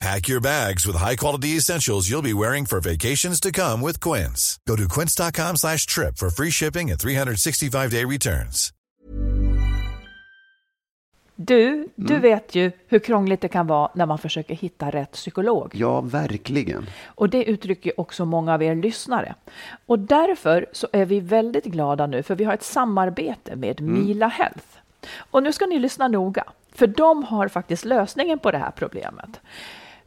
Pack your bags with high-quality essentials you'll be wearing for vacations to come with Quince. Go to quince.com slash trip for free shipping and 365-day returns. Du, du Mm. vet ju hur krångligt det kan vara när man försöker hitta rätt psykolog. Ja, verkligen. Och det uttrycker också många av er lyssnare. Och därför så är vi väldigt glada nu för vi har ett samarbete med Mm. Mila Health. Och nu ska ni lyssna noga, för de har faktiskt lösningen på det här problemet.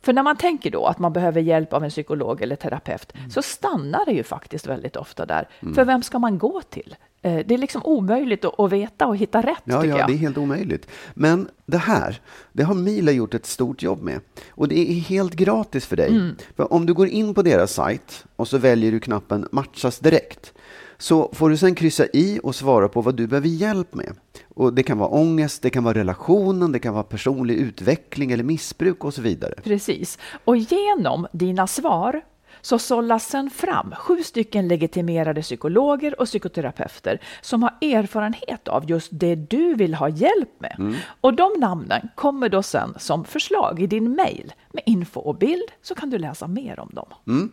För när man tänker då att man behöver hjälp av en psykolog eller terapeut Mm. så stannar det ju faktiskt väldigt ofta där. För vem ska man gå till? Eh, Det är liksom omöjligt att veta och hitta rätt Ja, ja, jag. det är helt omöjligt. Men det här, det har Mila gjort ett stort jobb med. Och det är helt gratis för dig. Mm. För om du går in på deras sajt och så väljer du knappen matchas direkt. Så får du sen kryssa i och svara på vad du behöver hjälp med. Och det kan vara ångest, det kan vara relationen, det kan vara personlig utveckling eller missbruk och så vidare. Precis. Och genom dina svar så sållas sen fram sju stycken legitimerade psykologer och psykoterapeuter som har erfarenhet av just det du vill ha hjälp med. Och de namnen kommer då sen som förslag i din mail med info och bild så kan du läsa mer om dem.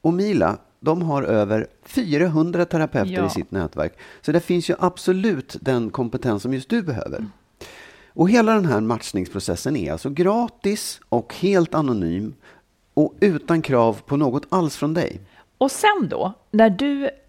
Och Mila, de har över 400 terapeuter Ja. i sitt nätverk. Så det finns ju absolut den kompetens som just du behöver. Och hela den här matchningsprocessen är alltså gratis och helt anonym och utan krav på något alls från dig. Och sen då, när du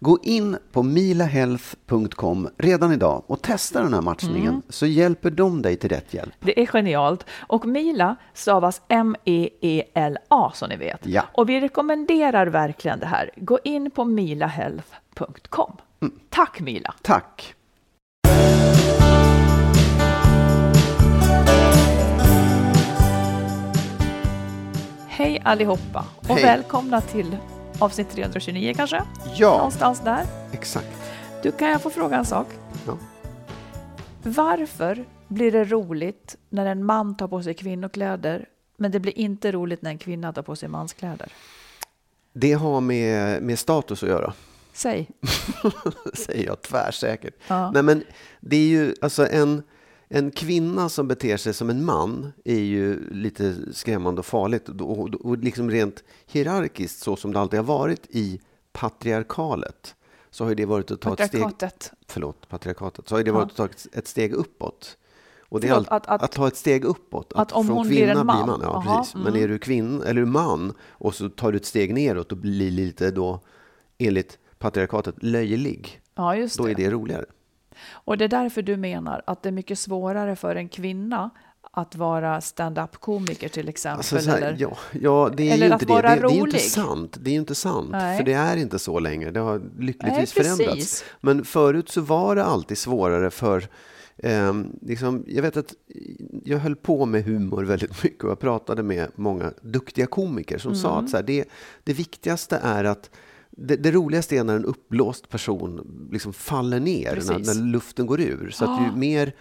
Gå in på milahealth.com redan idag och testa den här matchningen så hjälper de dig till rätt hjälp. Det är genialt. Och Mila stavas M-E-E-L-A som ni vet. Ja. Och vi rekommenderar verkligen det här. Gå in på milahealth.com. Tack Mila! Tack! Hej allihopa och Hej. välkomna till avsnitt 329 kanske? Ja, Någonstans där. exakt. Du, kan jag få fråga en sak? Ja. Varför blir det roligt när en man tar på sig kvinnokläder men det blir inte roligt när en kvinna tar på sig manskläder? Det har med, med status att göra, Säg. säger jag tvärsäkert. Ja. Nej, men det är ju alltså en, en kvinna som beter sig som en man är ju lite skrämmande och farligt. Och, och, och liksom rent hierarkiskt, så som det alltid har varit i patriarkalet, så har det varit att ta ett steg... Förlåt, patriarkatet. Så har det varit att ta ett- steg uppåt. Och det är att- att, att- ta ett steg uppåt. att om från hon blir en kvinna man. Ja, Aha, precis. Men mm. är du kvinna eller man och så tar du ett steg neråt och blir lite då, enligt patriarkatet, löjlig. Ja, just Då det. är det roligare. Och det är därför du menar att det är mycket svårare för en kvinna att vara stand-up-komiker till exempel? Alltså, så här, eller? ja, ja, det är eller ju inte det. vara Det, det är ju inte sant. Det är inte sant. Nej. För det är inte så längre. Det har lyckligtvis Nej, förändrats. Men förut så var det alltid svårare för ehm, liksom, jag vet att jag höll på med humor väldigt mycket och jag pratade med många duktiga komiker som sa Mm. att så här, det, det viktigaste är att det, det roligaste är när en uppblåst person liksom faller ner, när, när luften går ur. Så Ah. ju mer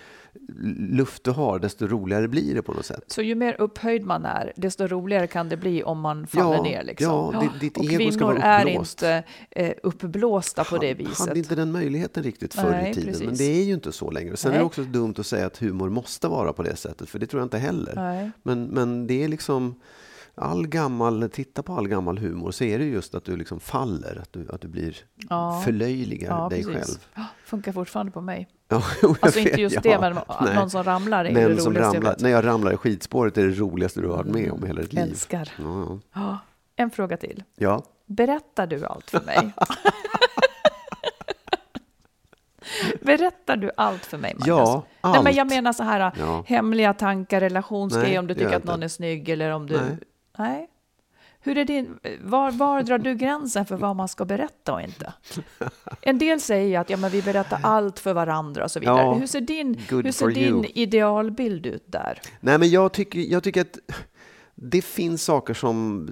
luft du har, desto roligare blir det på något sätt. Så ju mer upphöjd man är, desto roligare kan det bli om man faller Ja, ner. Liksom. ja, ditt- ditt och ego ska kvinnor vara är uppblåst. inte eh, uppblåsta på det viset. hade inte den möjligheten riktigt förr Nej, i tiden. precis. Men det är ju inte så längre. Sen är Nej. det också dumt att säga att humor måste vara på det sättet, för det tror jag inte heller. Nej. Men, men det är liksom all gammal, titta på all gammal humor så är det just att du liksom faller, att du, att du blir Ja. förlöjligar Ja, dig precis. själv. Funkar fortfarande på mig. Ja, Alltså inte vet, just ja. det, men Nej. någon som ramlar är ju det som ramlar, när jag ramlar i skidspåret är det roligaste du har varit med om i hela ditt liv. Älskar. Ja, Ja, en fråga till. ja. Berättar du allt för mig? Berättar du allt för mig, Magnus? Ja, Nej, men allt. jag menar så här, Ja. hemliga tankar, relationsgrejer, om du tycker att någon inte. är snygg eller om du... Nej. Nej. Hur är din, var, var drar du gränsen för vad man ska berätta och inte? En del säger att ja, men vi berättar allt för varandra och så vidare. Ja, hur ser din, hur ser din you. idealbild ut där? Nej, men jag tycker, jag tycker att det finns saker som...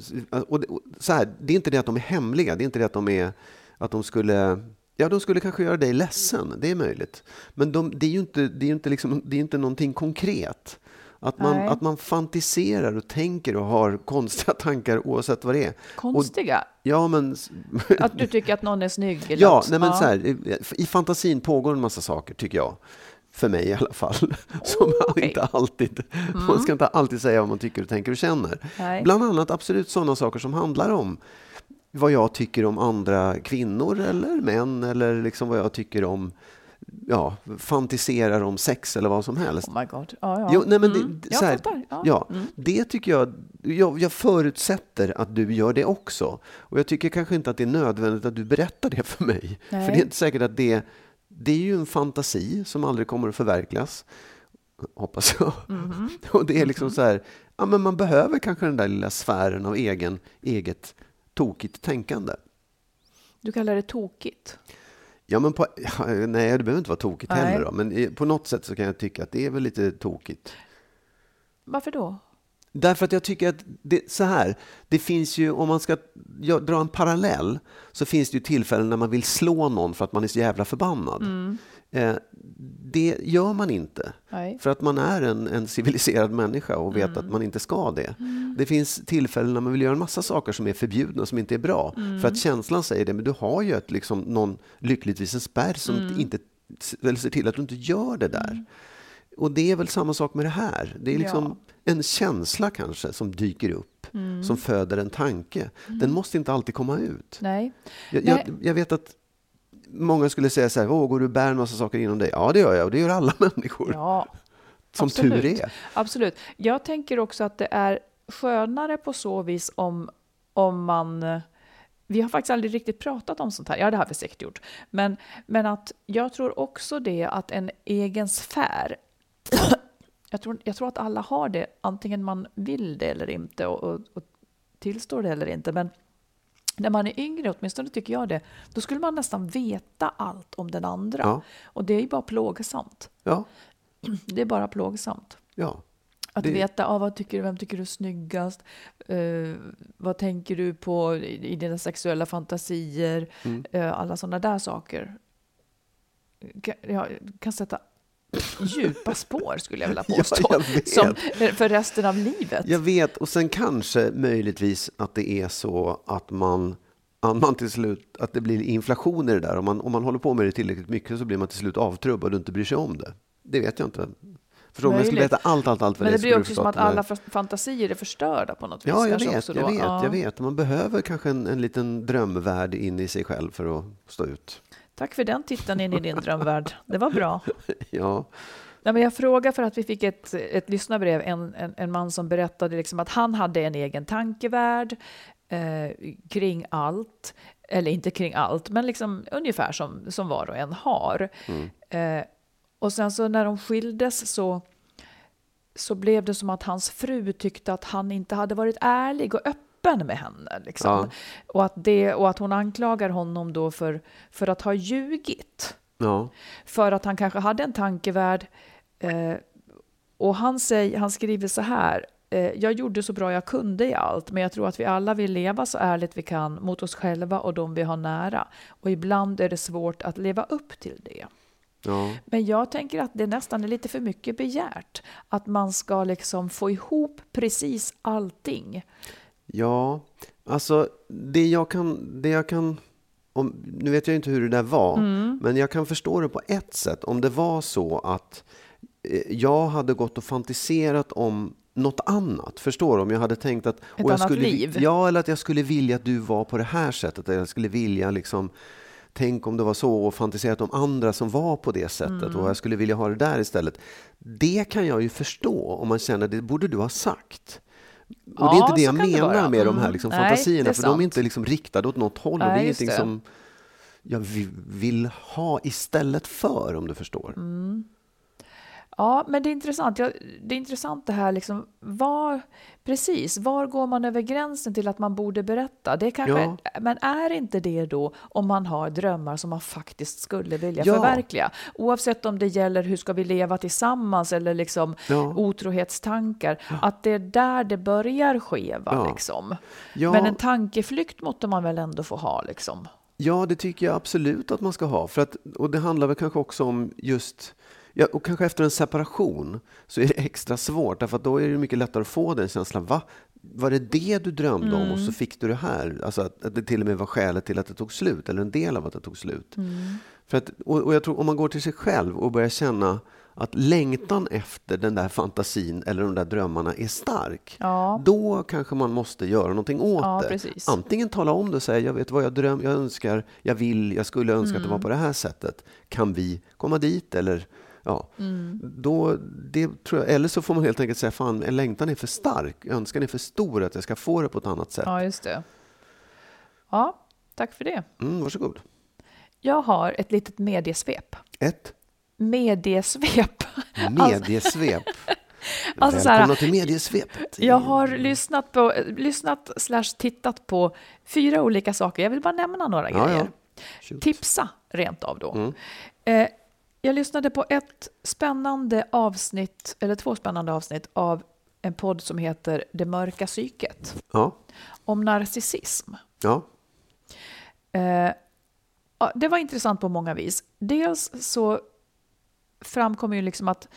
Och så här, det är inte det att de är hemliga, det är inte det att de är... Att de skulle... Ja, de skulle kanske göra dig ledsen, det är möjligt. Men de, det är ju inte, det är inte, liksom, det är inte någonting konkret. Att man, Nej. att man fantiserar och tänker och har konstiga tankar oavsett vad det är. Konstiga? Ja, men... Att du tycker att någon är snygg? Eller Ja, att, nej, men Så här, i- i fantasin pågår en massa saker, tycker jag. För mig i alla fall. Som man, okej. inte alltid, man ska inte alltid säga vad man tycker och tänker och känner. Nej. Bland annat absolut sådana saker som handlar om vad jag tycker om andra kvinnor eller män eller liksom vad jag tycker om, ja, fantiserar om sex eller vad som helst. Oh my god. Ja, ja. Jo, nej, men Mm. det- så här. Ja. ja, Mm. det tycker jag, jag, jag förutsätter att du gör det också. Och jag tycker kanske inte att det är nödvändigt att du berättar det för mig. Nej. För det är inte säkert att det, det är ju en fantasi som aldrig kommer att förverkligas. Hoppas jag. Mhm. Och det är liksom så här, ja men man behöver kanske den där lilla sfären av egen, eget tokigt tänkande. Du kallar det tokigt. Ja, men på, nej, det behöver inte vara tokigt Nej. heller. Då, men på något sätt så kan jag tycka att det är väl lite tokigt. Varför då? Därför att jag tycker att det, så här, det finns ju, om man ska ja, dra en parallell, så finns det ju tillfällen när man vill slå någon för att man är så jävla förbannad. Mm. Eh, det gör man inte, Nej. för att man är en, en civiliserad människa och vet att man inte ska det. Det finns tillfällen när man vill göra en massa saker som är förbjudna, som inte är bra, för att känslan säger det, men du har ju ett, liksom, någon, lyckligtvis en spärr som inte eller ser till att du inte gör det där. Och det är väl samma sak med det här. Det är liksom en känsla kanske som dyker upp, som föder en tanke. Den måste inte alltid komma ut. Nej. Jag, jag, jag vet att många skulle säga så här, Åh, går du och bär en massa saker inom dig? Ja, det gör jag och det gör alla människor. Ja, som absolut. tur är. absolut. Jag tänker också att det är skönare på så vis om, om man... Vi har faktiskt aldrig riktigt pratat om sånt här. Ja, det har vi säkert gjort. Men, men att jag tror också det att en egen sfär jag tror, jag tror att alla har det, antingen man vill det eller inte och, och, och tillstår det eller inte. Men när man är yngre, åtminstone tycker jag det, då skulle man nästan veta allt om den andra. Ja. Och det är ju bara plågsamt. Ja, Det är bara plågsamt. ja. Att Det- veta ah, vad tycker du, vem tycker du är snyggast, Eh, vad tänker du på i, i dina sexuella fantasier, Mm. Eh, alla sådana där saker. Kan, ja, kan sätta djupa spår skulle jag vilja Ja, påstå, jag vet. som, eh, för resten av livet. Jag vet, och sen kanske möjligtvis att det är så att man, att man till slut, att det blir inflation i det där. Om man, om man håller på med det tillräckligt mycket så blir man till slut avtrubbad och inte bryr sig om det. Det vet jag inte. Förstår? Om jag skulle berätta allt, allt, allt för Men dig det så blir också som att det är- alla fa- fantasier är förstörda på något vis. Ja, jag vet, jag vet, Ja. jag vet. Man behöver kanske en, en liten drömvärld in i sig själv för att stå ut. Tack för den titeln in i din drömvärld. Det var bra. Ja, Nej, men jag frågar för att vi fick ett, ett lyssnarbrev, en, en, en man som berättade liksom att han hade en egen tankevärld eh, kring allt, eller inte kring allt, men liksom ungefär som, som var och en har. Eh, och sen så när de skildes så, så blev det som att hans fru tyckte att han inte hade varit ärlig och öppen med henne. Liksom. Ja. Och, att det, och att hon anklagar honom då för, för att ha ljugit. ja, För att han kanske hade en tankevärld. Eh, och han, säger, han skriver så här. Eh, jag gjorde så bra jag kunde i allt, men jag tror att vi alla vill leva så ärligt vi kan mot oss själva och de vi har nära. Och ibland är det svårt att leva upp till det. ja. Men jag tänker att det nästan är lite för mycket begärt. Att man ska liksom få ihop precis allting. Ja, alltså det jag kan... Det jag kan om, nu vet jag inte hur det där var, Mm. men jag kan förstå det på ett sätt. Om det var så att eh, jag hade gått och fantiserat om något annat. Förstår du? Om jag hade tänkt att... Ett annat skulle, liv. Ja, eller att jag skulle vilja att du var på det här sättet. Eller jag skulle vilja liksom... tänk om det var så och fantiserat om andra som var på det sättet Mm. och jag skulle vilja ha det där istället. Det kan jag ju förstå om man känner det borde du ha sagt. Och det är inte det jag det menar vara. med de här Mm. liksom Nej, fantasierna, det är för de är sant. inte liksom riktade åt något håll och det är Nej, ingenting det. som jag vi- vill ha istället för, om du förstår. Mm. Ja, men det är intressant. Ja, det är intressant det här liksom, var, precis, var går man över gränsen till att man borde berätta? Det är kanske, Ja. Men är inte det då om man har drömmar som man faktiskt skulle vilja Ja. förverkliga? Oavsett om det gäller hur ska vi leva tillsammans eller liksom Ja. otrohetstankar, att det är där det börjar skeva. Liksom. Men en tankeflykt måste man väl ändå få ha? Liksom. Ja, det tycker jag absolut att man ska ha. För att, och det handlar väl kanske också om just Ja, och kanske efter en separation så är det extra svårt, därför att då är det mycket lättare att få den känslan. Va? Var det det du drömde om och så fick du det här? Alltså att, att det till och med var skälet till att det tog slut, eller en del av att det tog slut. För att, och, och jag tror om man går till sig själv och börjar känna att längtan efter den där fantasin eller de där drömmarna är stark, Ja. då kanske man måste göra någonting åt Ja, det. precis. Antingen tala om det och säga, jag vet vad jag drömmer, jag önskar, jag vill, jag skulle önska att det var Mm. på det här sättet. Kan vi komma dit? Eller, ja. Mm. Då, det tror jag, eller så får man helt enkelt säga, fan, längtan är för stark, önskan är för stor att jag ska få det på ett annat sätt. Ja, just det. Ja, tack för det. Mm, varsågod. Jag har ett litet mediesvep. Ett Mediesvep. mediesvep. Alltså så Välkomna här, till mediesvepet. jag har lyssnat, på, lyssnat slash tittat på fyra olika saker. Jag vill bara nämna några Ja, grejer. ja. Tipsa rent av då. Mm. Eh, jag lyssnade på ett spännande avsnitt, eller två spännande avsnitt av en podd som heter Det mörka psyket. Ja, Om narcissism. ja. Eh, det var intressant på många vis. Dels så framkommer ju liksom att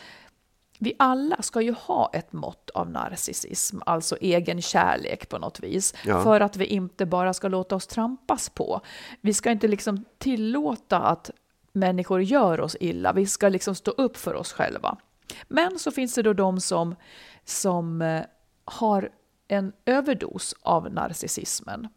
vi alla ska ju ha ett mått av narcissism, alltså egen kärlek på något vis, Ja. för att vi inte bara ska låta oss trampas på. Vi ska inte liksom tillåta att människor gör oss illa, vi ska liksom stå upp för oss själva. Men så finns det då de som, som eh, har en överdos av narcissismen.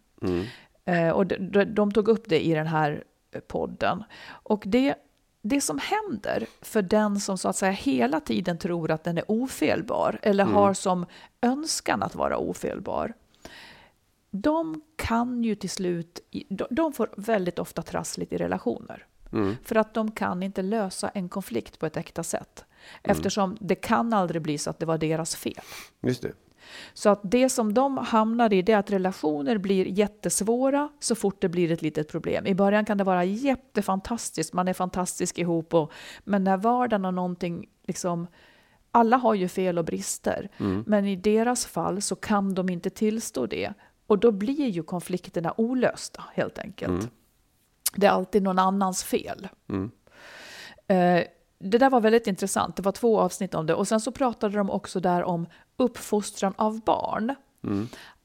Eh, och de, de, tog upp det i den här eh, podden. Och det, det som händer för den som så att säga hela tiden tror att den är ofelbar eller har som önskan att vara ofelbar. De kan ju till slut, de får väldigt ofta trassligt i relationer. För att de kan inte lösa en konflikt på ett äkta sätt. Eftersom det kan aldrig bli så att det var deras fel. Just det. Så att det som de hamnar i det är att relationer blir jättesvåra så fort det blir ett litet problem. I början kan det vara jättefantastiskt, man är fantastisk ihop, och, men när vardagen och någonting liksom alla har ju fel och brister, men i deras fall så kan de inte tillstå det. Och då blir ju konflikterna olösta helt enkelt. Det är alltid någon annans fel. Eh, det där var väldigt intressant. Det var två avsnitt om det. Och sen så pratade de också där om uppfostran av barn.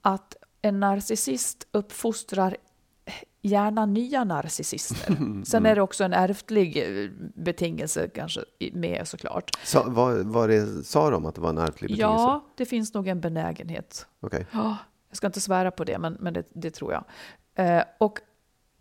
Att en narcissist uppfostrar gärna nya narcissister. Sen är det också en ärftlig eh, betingelse kanske med såklart. Sa, var, var det, sa de att det var en ärftlig betingelse? Ja, det finns nog en benägenhet. Ja, jag ska inte svära på det, men, men det, det tror jag. Eh, och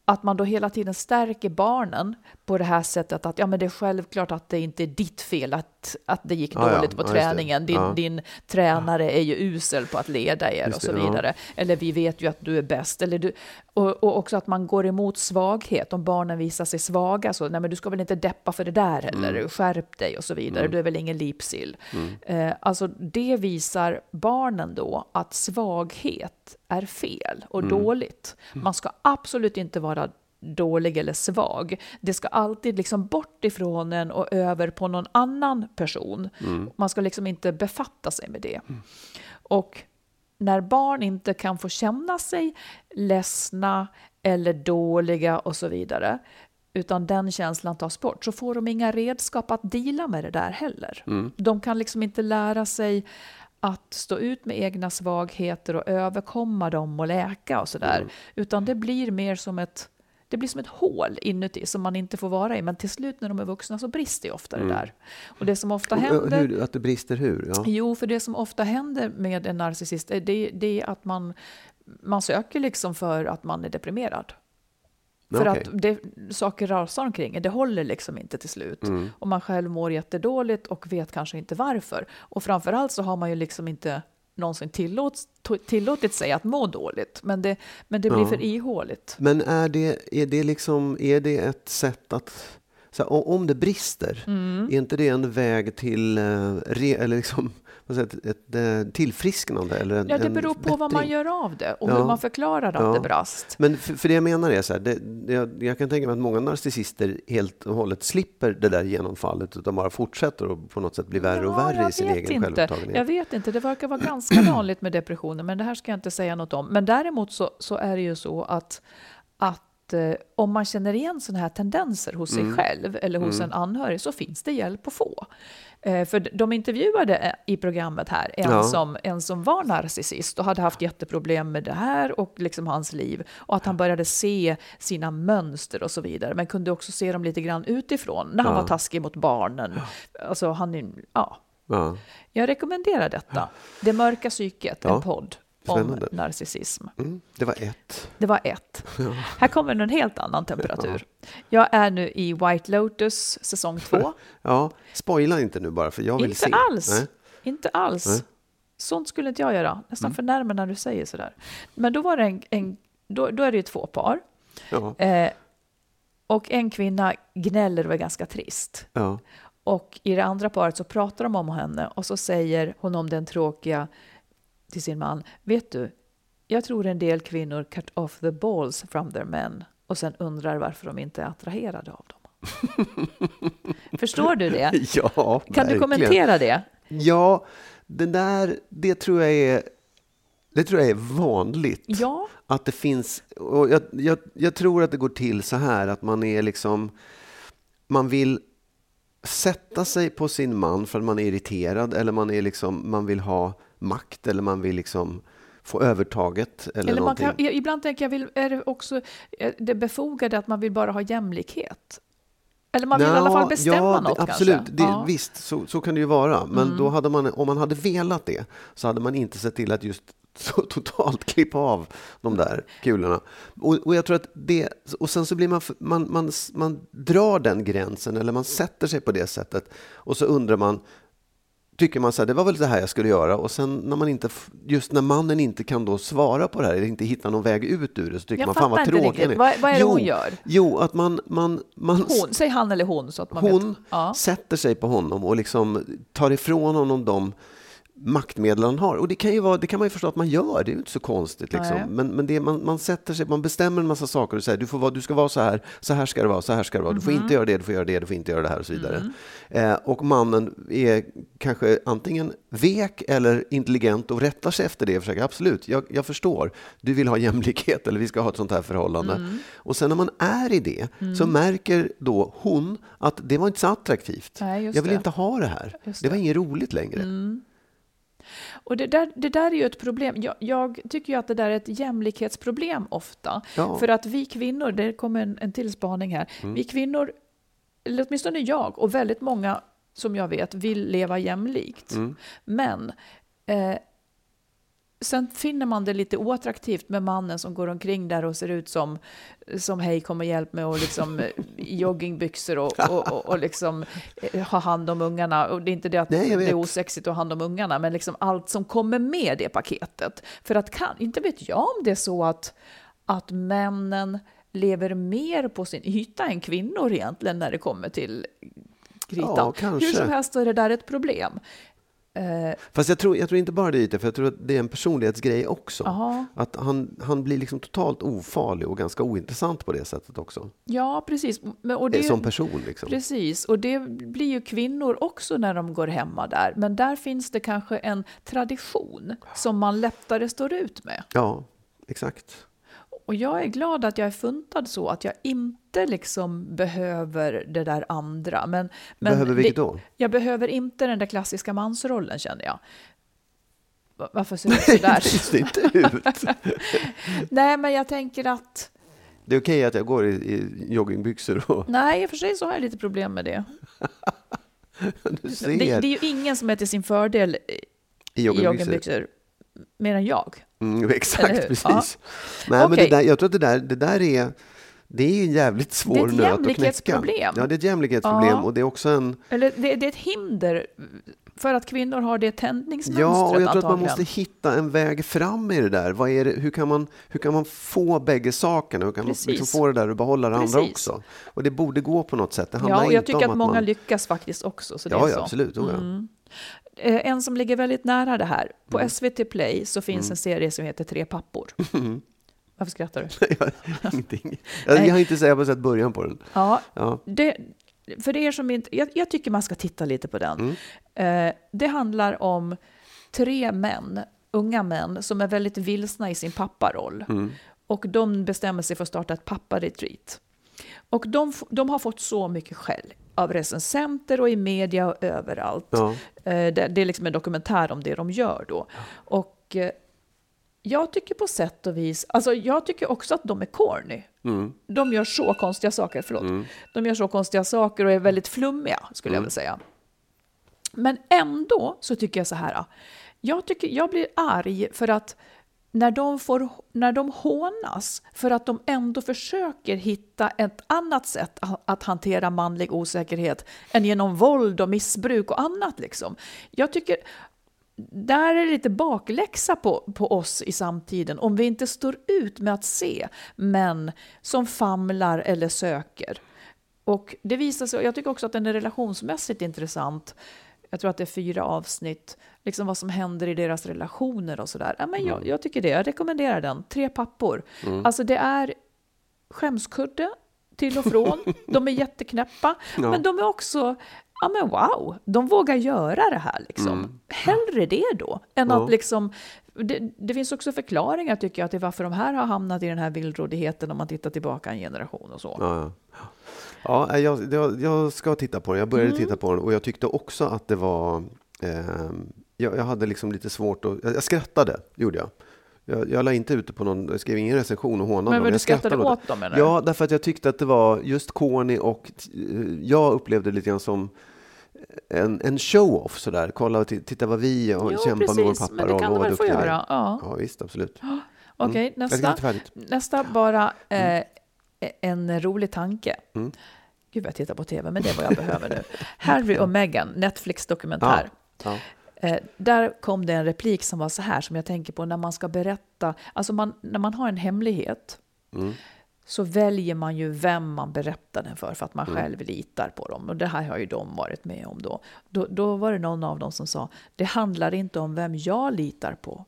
att man då hela tiden stärker barnen på det här sättet att ja, men det är självklart att det inte är ditt fel att, att det gick ja. dåligt på Ja, det. träningen. Din, Ja. din tränare är ju usel på att leda er Just och så det, vidare. Eller vi vet ju att du är bäst. Eller du, och, och också att man går emot svaghet. Om barnen visar sig svaga så, nej men du ska väl inte deppa för det där heller. Mm. Skärp dig och så vidare. Du är väl ingen lipsill. Eh, alltså det visar barnen då att svaghet är fel och dåligt. Man ska absolut inte vara dålig eller svag. Det ska alltid liksom bort ifrån en och över på någon annan person. Man ska liksom inte befatta sig med det. Och när barn inte kan få känna sig ledsna eller dåliga och så vidare, utan den känslan tas bort, så får de inga redskap att dela med det där heller. De kan liksom inte lära sig att stå ut med egna svagheter och överkomma dem och läka och sådär. Utan det blir mer som ett, det blir som ett hål inuti som man inte får vara i. Men till slut när de är vuxna så brister ju ofta det där. Och det som ofta händer... hur, att det brister hur? Ja. Jo, för det som ofta händer med en narcissist är det, det är att man, man söker liksom för att man är deprimerad. För Okej. att det, saker rasar omkring det håller liksom inte till slut. Mm. Och man själv mår jättedåligt och vet kanske inte varför. Och framförallt så har man ju liksom inte någonsin tillåts, tillåtit sig att må dåligt. Men det, men det blir Ja. för ihåligt. Men är det, är det, liksom, är det ett sätt att... Så här, om det brister, Mm. är inte det en väg till eh, re, eller liksom, jag, ett, ett, eh, tillfrisknande? Eller en, Ja, det beror på vad man gör av det och Ja. hur man förklarar att Ja. det brast. Men för, för det jag menar är så här, det, det, jag, jag kan tänka mig att många narcissister helt och hållet slipper det där genomfallet utan bara fortsätter och på något sätt blir värre och Ja, värre jag i sin egen inte. självupptagenhet. Jag vet inte, det verkar vara ganska vanligt med depressioner, men det här ska jag inte säga något om. Men däremot så, så är det ju så att, att eh, om man känner igen sådana här tendenser hos sig Mm. själv eller hos en anhörig så finns det hjälp att få. Eh, för de intervjuade eh, i programmet här en, Ja. som, en som var narcissist och hade haft jätteproblem med det här och liksom hans liv och att han började se sina mönster och så vidare men kunde också se dem lite grann utifrån när han Ja. var taskig mot barnen. Alltså han, ja, Ja. jag rekommenderar detta. Det mörka psyket, en podd om spännande. narcissism. Mm, det var ett. Det var ett. Här kommer en helt annan temperatur. Jag är nu i White Lotus säsong två. Ja, spoila inte nu bara för jag vill Inte se. alls. Nej. Inte alls. Nej. Sånt skulle inte jag göra. Nästan Mm. förnärmar när du säger sådär. Men då var det en, en då, då är det ju två par. Ja, Eh, och en kvinna gnäller och är ganska trist. ja. Och i det andra paret så pratar de om henne och så säger hon om den tråkiga till sin man. Vet du, jag tror en del kvinnor cut off the balls from their men och sen undrar varför de inte är attraherade av dem. Förstår du det? ja Kan du verkligen. kommentera det? Ja, den där, det tror jag är, det tror jag är vanligt. Ja, Att det finns, och jag, jag, jag tror att det går till så här att man är liksom, man vill sätta sig på sin man för att man är irriterad eller man, är liksom, man vill ha makt eller man vill liksom få övertaget eller, eller man någonting. kan, ibland tänker jag, vill, är det också det befogade att man vill bara ha jämlikhet? Eller man vill i alla fall bestämma ja, något Absolut, kanske? det, Ja. Mm. visst, så, så kan det ju vara. Men då hade man, om man hade velat det så hade man inte sett till att just så totalt klippa av de där kulorna. Och, och jag tror att det, och sen så blir man, man, man, man drar den gränsen eller man sätter sig på det sättet och så undrar man tycker man så här, det var väl det här jag skulle göra och sen när man inte, just när mannen inte kan då svara på det här eller inte hitta någon väg ut ur det så tycker Jag man fan vad tråkig riktigt. han är." Vad- vad är det jo, hon gör? Jo, att man, man, man Hon, säg han eller hon så att man hon vet. Sätter sig på honom och liksom tar ifrån honom de maktmedel han har. Och det kan, ju vara, det kan man ju förstå att man gör, det är ju inte så konstigt. Liksom. Nej. Men, men det, man, man sätter sig, man bestämmer en massa saker och säger du, får vara, du ska vara så här, så här ska det vara, så här ska det vara. Du får Mhm. inte göra det, du får göra det, du får inte göra det här och så vidare. Mm. Eh, och mannen är kanske antingen vek eller intelligent och rättar sig efter det och försöker, absolut, jag, jag förstår, du vill ha jämlikhet eller vi ska ha ett sånt här förhållande. Mm. Och sen när man är i det så märker då hon att det var inte så attraktivt. Nej, jag vill det. inte ha det här. Just det var det. inget roligt längre. Och det där, det där är ju ett problem. Jag, jag tycker ju att det där är ett jämlikhetsproblem ofta. Ja. För att vi kvinnor, det kommer en, en till spaning här, Mm. vi kvinnor, eller åtminstone jag och väldigt många som jag vet vill leva jämlikt. Mm. Men eh, sen finner man det lite oattraktivt med mannen som går omkring där och ser ut som, som hej kom och hjälp mig och liksom eh, joggingbyxor och, och, och, och liksom eh, ha hand om ungarna. Och det är inte det att Nej, det är osexigt att ha hand om ungarna, men liksom allt som kommer med det paketet. För att kan, inte vet jag om det är så att, att männen lever mer på sin yta än kvinnor egentligen när det kommer till kritan. Ja. Hur som helst är det där ett problem. Eh, Fast jag tror, jag tror inte bara det är det, för jag tror att det är en personlighetsgrej också. Jaha. Att han, han blir liksom totalt ofarlig och ganska ointressant på det sättet också. ja, precis. Men, och Det, det, som person. Liksom. Precis, och det blir ju kvinnor också när de går hemma där. Men där finns det kanske en tradition som man lättare står ut med. Ja, exakt. Och jag är glad att jag är funtad så att jag inte liksom behöver det där andra. Men, men Behöver vilket det, då? Jag behöver inte den där klassiska mansrollen känner jag. Va- Varför ser du sådär? det ser inte ut. Nej, men jag tänker att... Det är okej att jag går i, i joggingbyxor och Nej, i och för sig så har jag lite problem med det. Det, det är ju ingen som är till sin fördel i- i i joggingbyxor. Mer än jag. Mm, exakt, precis. Ja. Nej, men Okej. det där, jag tror att det där, det där är Det är en jävligt svår Det är ett nöt att knäcka. jämlikhetsproblem. Ja, det är ett jämlikhetsproblem Ja. och det är också en... Eller det, det är ett hinder för att kvinnor har det tändningsmönstret Ja, och jag tror att man måste hitta en väg fram i det där. Vad är det, hur, kan man, hur kan man få bägge sakerna? Hur kan man Precis. liksom få det där och behålla det andra Precis. också? Och det borde gå på något sätt. Det handlar Ja, och jag inte tycker om att många man... lyckas faktiskt också. Så det Ja, är ja, så. absolut. Oh, ja. Eh, En som ligger väldigt nära det här. På Mm. SVT Play så finns en serie som heter Tre pappor. Varför skrattar du? Ingenting. Jag, jag har inte jag bara sett början på den. Ja, Ja. det, för er som inte... Jag, jag tycker man ska titta lite på den. Eh, det handlar om tre män, unga män, som är väldigt vilsna i sin papparoll. Och de bestämmer sig för att starta ett papparetreat. Och de, de har fått så mycket skäll av recensenter och i media och överallt. Ja. Eh, Det, det är liksom en dokumentär om det de gör då. Och eh, jag tycker på sätt och vis, alltså jag tycker också att de är corny. De gör så konstiga saker, förlåt. De gör så konstiga saker och är väldigt flummiga, skulle jag vilja säga. Men ändå så tycker jag så här, jag, tycker, jag blir arg för att när de, får, när de hånas för att de ändå försöker hitta ett annat sätt att- hantera manlig osäkerhet än genom våld och missbruk och annat. Liksom. Jag tycker där är det lite bakläxa på, på oss i samtiden om vi inte står ut med att se män som famlar eller söker. Och det visar sig, jag tycker också att den är relationsmässigt intressant. Jag tror att det är fyra avsnitt, liksom vad som händer i deras relationer och sådär. Ja, men jag, jag tycker det, jag rekommenderar den. Tre pappor. Alltså det är skämskudde till och från. De är jätteknäppa, men de är också Ja men wow, de vågar göra det här liksom. Hellre det då, än Ja. att liksom... Det, det finns också förklaringar tycker jag till varför de här har hamnat i den här vildrådigheten om man tittar tillbaka en generation och så. Ja, ja. ja jag, jag, jag ska titta på den. Jag började titta på den och jag tyckte också att det var... Eh, jag, jag hade liksom lite svårt att... Jag, jag skrattade, gjorde jag. Jag, jag la inte ut det på någon, jag skrev ingen recension och hånade Men dem. vad du skrattade åt åt dem, du? Ja, därför att jag tyckte att det var just corny och eh, jag upplevde det lite grann som en, en show-off sådär. Kolla och titta vad vi har kämpat med vår pappa. men det kan de väl få göra. Ja. Ja, visst, absolut. Okej, Jag ska nästa. Nästa bara eh, en rolig tanke. Mm. Gud jag tittar på tv, men det är vad jag behöver nu. Harry och Meghan, Netflix-dokumentär. Ja. Eh, där kom det en replik som var så här, som jag tänker på när man ska berätta, alltså man, när man har en hemlighet, Mm. så väljer man ju vem man berättar den för, för att man Mm. själv litar på dem. Och det här har ju de varit med om då. då. Då var det någon av dem som sa, det handlar inte om vem jag litar på,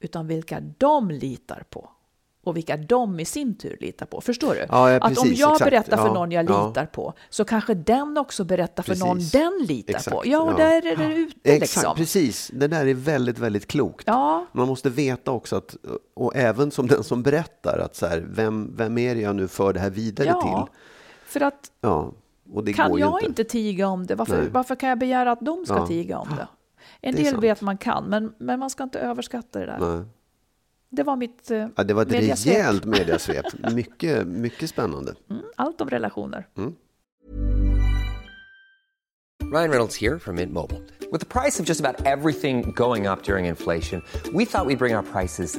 utan vilka de litar på. Och vilka de i sin tur litar på. Förstår du? Ja, ja, att om precis, jag exakt. berättar för någon jag ja. litar på, så kanske den också berättar för någon Precis. den litar på. Exakt, Ja, och där är det ute Exakt, liksom. precis. Det där är väldigt, väldigt klokt. Man måste veta också att, och även som den som berättar, att så här, vem, vem är det jag nu för det här vidare ja. till? För att Ja, och det kan jag inte. inte tiga om det, varför, Nej. varför kan jag begära att de ska tiga om det? En Det del sant. vet man kan, men, men man ska inte överskatta det där. Nej. Det var mitt eh, Ja, det var ett mediasvep. rejält mediasvep. Mycket, mycket spännande. Mm, allt om relationer. Ryan Reynolds here from Mint Mobile. With the price of just about everything going up during inflation, we thought we'd bring our prices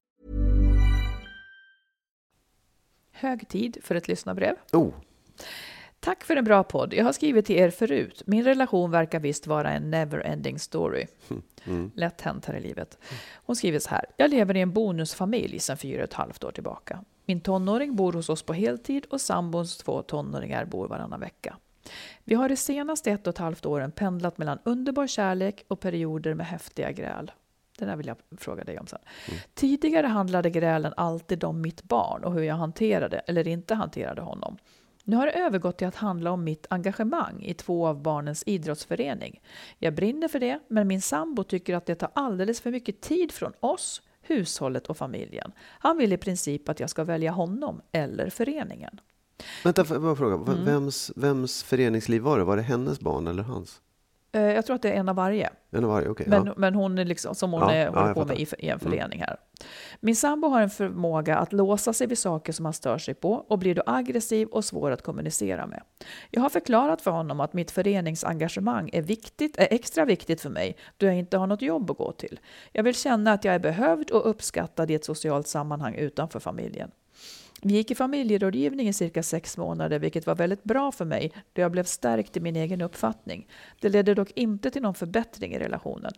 Hög tid för ett lyssnarbrev. Oh, Tack för en bra podd. Jag har skrivit till er förut. Min relation verkar visst vara en never-ending story. Lätt hänt här i livet. Hon skriver så här. Jag lever i en bonusfamilj sedan fyra och ett halvt år tillbaka. Min tonåring bor hos oss på heltid och sambons två tonåringar bor varannan vecka. Vi har de senaste ett och ett halvt åren pendlat mellan underbar kärlek och perioder med häftiga gräl. Det där vill jag fråga dig om sen. Tidigare handlade grälen alltid om mitt barn och hur jag hanterade eller inte hanterade honom. Nu har det övergått till att handla om mitt engagemang i två av barnens idrottsförening. Jag brinner för det, men min sambo tycker att det tar alldeles för mycket tid från oss, hushållet och familjen. Han vill i princip att jag ska välja honom eller föreningen. vänta, får jag bara fråga. Mm. Vems, vems föreningsliv var det? Var det hennes barn eller hans? Eh, Jag tror att det är en av varje. En av varje, okej. Men, ja. men hon är liksom, som hon Ja, är, ja, håller jag på med i. Mm. i en förening här. Min sambo har en förmåga att låsa sig vid saker som han stör sig på och blir då aggressiv och svår att kommunicera med. Jag har förklarat för honom att mitt föreningsengagemang är, viktigt, är extra viktigt för mig då jag inte har något jobb att gå till. Jag vill känna att jag är behövd och uppskattad i ett socialt sammanhang utanför familjen. Vi gick i familjerådgivning i cirka sex månader, vilket var väldigt bra för mig då jag blev stärkt i min egen uppfattning. Det ledde dock inte till någon förbättring i relationen.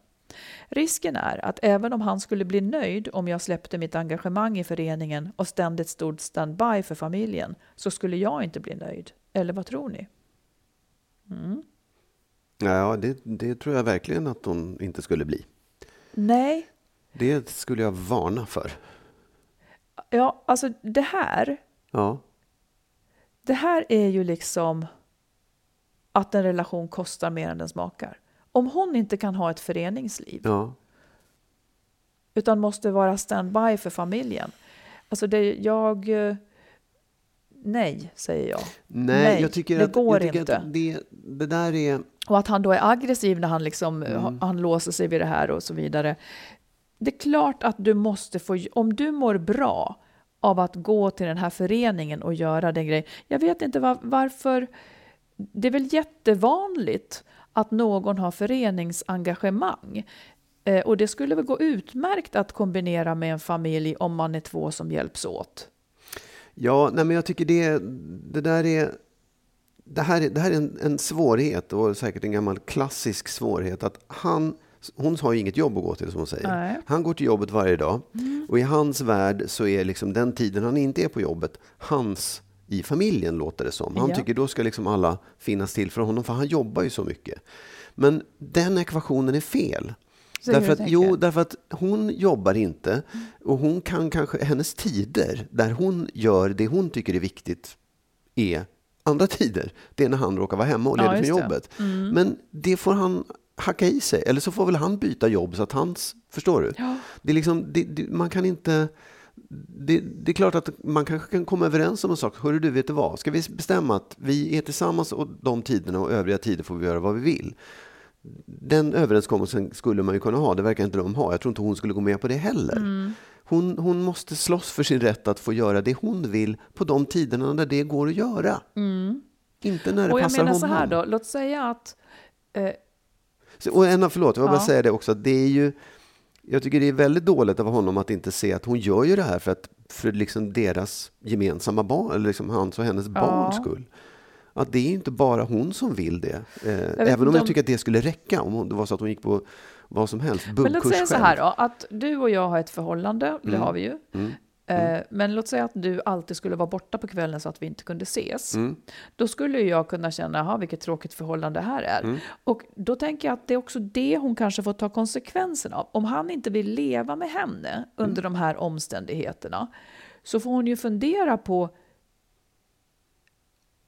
Risken är att även om han skulle bli nöjd om jag släppte mitt engagemang i föreningen och ständigt stod standby för familjen, så skulle jag inte bli nöjd. Eller vad tror ni? Ja, det, det tror jag verkligen att hon inte skulle bli. Nej, Det skulle jag varna för. Ja, alltså det här, Ja, det här är ju liksom att en relation kostar mer än den smakar. Om hon inte kan ha ett föreningsliv, ja. utan måste vara standby för familjen. Alltså det, jag... Nej, säger jag. Nej, Nej, jag tycker det att, går tycker inte. Att det, det där är... Och att han då är aggressiv när han, liksom, Mm. han låser sig vid det här och så vidare. Det är klart att du måste få... Om du mår bra av att gå till den här föreningen och göra den grejen. Jag vet inte var, varför... Det är väl jättevanligt att någon har föreningsengagemang. Eh, och det skulle väl gå utmärkt att kombinera med en familj om man är två som hjälps åt. Ja, nej, men jag tycker det, det där är... Det här är, det här är en, en svårighet och säkert en gammal klassisk svårighet. Att han, hon har ju inget jobb att gå till som hon säger. Nej. Han går till jobbet varje dag och i hans värld så är liksom den tiden han inte är på jobbet hans i familjen låter det som. Han Ja. tycker då ska liksom alla finnas till för honom för han jobbar ju så mycket. Men den ekvationen är fel. Så Därför att, jo, därför att hon jobbar inte och hon kan kanske, hennes tider där hon gör det hon tycker är viktigt är andra tider. Det är när han råkar vara hemma och Ja, ledig från det. Mm. jobbet. Men det får han hacka i sig, eller så får väl han byta jobb så att hans, förstår du? Ja. Det är liksom, det, det, man kan inte det, det är klart att man kanske kan komma överens om en sak. Hörru du, vet du vad? Ska vi bestämma att vi är tillsammans och de tiderna och övriga tider får vi göra vad vi vill. Den överenskommelsen skulle man ju kunna ha. Det verkar inte de ha. Jag tror inte hon skulle gå med på det heller. Mm. Hon, hon måste slåss för sin rätt att få göra det hon vill på de tiderna när det går att göra. Inte när det Mm. Och jag passar menar så honom. här då, låt säga att eh, Och en, förlåt, jag vill bara Ja. säga det också. Det är ju, jag tycker det är väldigt dåligt av honom att inte se att hon gör ju det här för, att, för liksom deras gemensamma barn, eller liksom hans och hennes barns skull. Att det är inte bara hon som vill det. Eh, även om inte jag tycker att det skulle räcka om hon, det var så att hon gick på vad som helst, Men låt säga så här då, att du och jag har ett förhållande, det Mm. har vi ju. Eh, Men låt säga att du alltid skulle vara borta på kvällen så att vi inte kunde ses. Mm. Då skulle jag kunna känna, jaha vilket tråkigt förhållande det här är. Mm. Och då tänker jag att det är också det hon kanske får ta konsekvensen av. Om han inte vill leva med henne under Mm. de här omständigheterna så får hon ju fundera på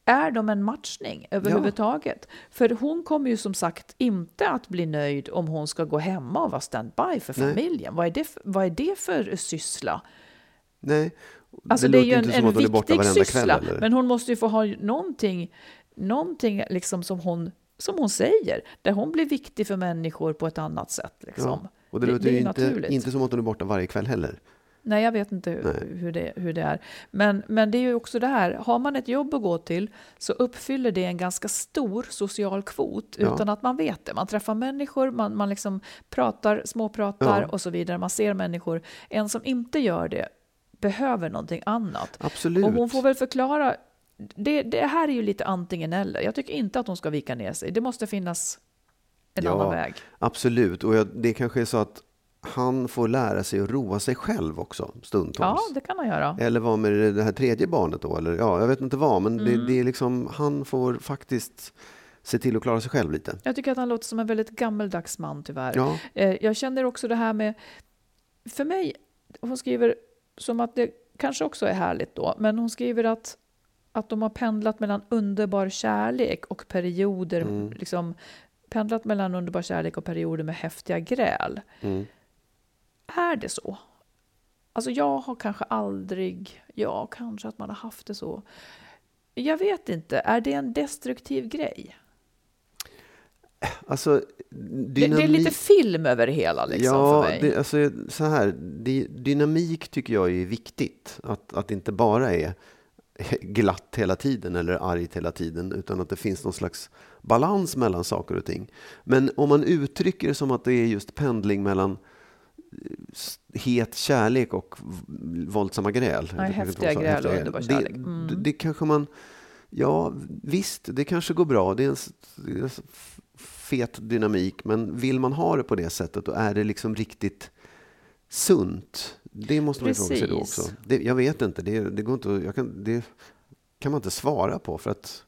är de en matchning överhuvudtaget? För hon kommer ju som sagt inte att bli nöjd om hon ska gå hemma och vara standby för familjen. Vad är, det för, vad är det för syssla? Nej, Alltså det, det, är ju en, en viktig syssla, kväll. Men hon måste ju få ha någonting, någonting liksom som, hon, som hon säger, där hon blir viktig för människor på ett annat sätt. Liksom. ja. Och det, det- låter ju inte, naturligt. inte som att hon är borta varje kväll heller. Nej, jag vet inte hur, hur, det, hur det är. Men, men det är ju också det här, har man ett jobb att gå till så uppfyller det en ganska stor social kvot Ja. utan att man vet det. Man träffar människor, man, man liksom pratar, småpratar Ja. och så vidare. Man ser människor. En som inte gör det behöver någonting annat. Absolut. Och hon får väl förklara. Det, det här är ju lite antingen eller. Jag tycker inte att hon ska vika ner sig. Det måste finnas en Ja. annan väg. Absolut, och jag, det kanske är så att han får lära sig att roa sig själv också stundtals. Ja, det kan han göra. Eller vad med det här tredje barnet då? Eller, ja, jag vet inte vad, men Mm. det, det är liksom, han får faktiskt se till att klara sig själv lite. Jag tycker att han låter som en väldigt gammeldags man tyvärr. Ja, Eh, Jag känner också det här med, för mig, hon skriver som att det kanske också är härligt då, men hon skriver att, att de har pendlat mellan underbar kärlek och perioder, Mm. liksom pendlat mellan underbar kärlek och perioder med häftiga gräl. mm. Är det så? Alltså jag har kanske aldrig, ja kanske att man har haft det så. Jag vet inte, är det en destruktiv grej? Alltså Det, det är lite film över det hela liksom ja, för mig. Det, alltså, så här, det, dynamik tycker jag är viktigt. Att, att det inte bara är glatt hela tiden eller argt hela tiden, utan att det finns någon slags balans mellan saker och ting. Men om man uttrycker det som att det är just pendling mellan eh, het kärlek och våldsamma gräl. Nej, häftiga gräl och underbar kärlek. Mm. det, det kanske man... Ja, visst, det kanske går bra. Det är en fet dynamik. Men vill man ha det på det sättet, då är det liksom riktigt sunt. Det måste man ju fråga sig då också. Det, jag vet inte. Det, det, går inte kan, det kan man inte svara på. För att